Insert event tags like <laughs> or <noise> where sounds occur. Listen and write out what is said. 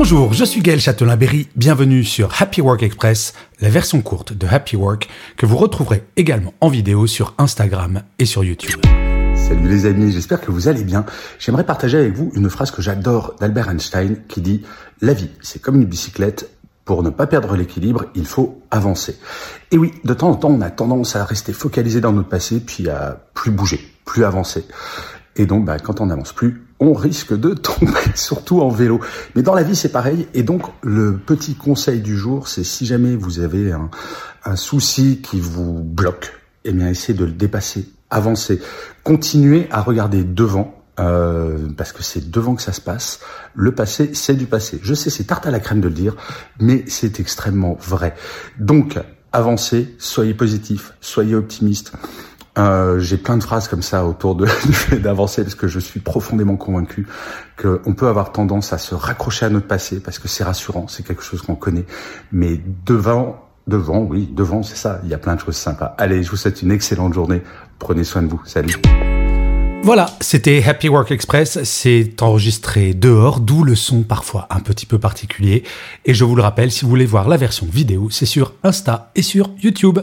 Bonjour, je suis Gaël Châtelain-Berry, bienvenue sur Happy Work Express, la version courte de Happy Work que vous retrouverez également en vidéo sur Instagram et sur YouTube. Salut les amis, j'espère que vous allez bien. J'aimerais partager avec vous une phrase que j'adore d'Albert Einstein qui dit ⁇ La vie, c'est comme une bicyclette, pour ne pas perdre l'équilibre, il faut avancer. Et oui, de temps en temps, on a tendance à rester focalisé dans notre passé, puis à plus bouger, plus avancer. Et donc, bah, quand on n'avance plus, on risque de tomber, <laughs> surtout en vélo. Mais dans la vie, c'est pareil. Et donc, le petit conseil du jour, c'est si jamais vous avez un, souci qui vous bloque, eh bien, essayez de le dépasser, avancer, continuez à regarder devant. Euh, parce que c'est devant que ça se passe. Le passé, c'est du passé. Je sais, c'est tarte à la crème de le dire, mais c'est extrêmement vrai. Donc, avancez, soyez positif, soyez optimiste. Euh, j'ai plein de phrases comme ça autour <laughs> de d'avancer parce que je suis profondément convaincu qu'on peut avoir tendance à se raccrocher à notre passé parce que c'est rassurant, c'est quelque chose qu'on connaît, mais devant, devant, oui, devant, c'est ça. Il y a plein de choses sympas. Allez, je vous souhaite une excellente journée. Prenez soin de vous. Salut. Voilà, c'était Happy Work Express. C'est enregistré dehors, d'où le son parfois un petit peu particulier. Et je vous le rappelle, si vous voulez voir la version vidéo, c'est sur Insta et sur YouTube.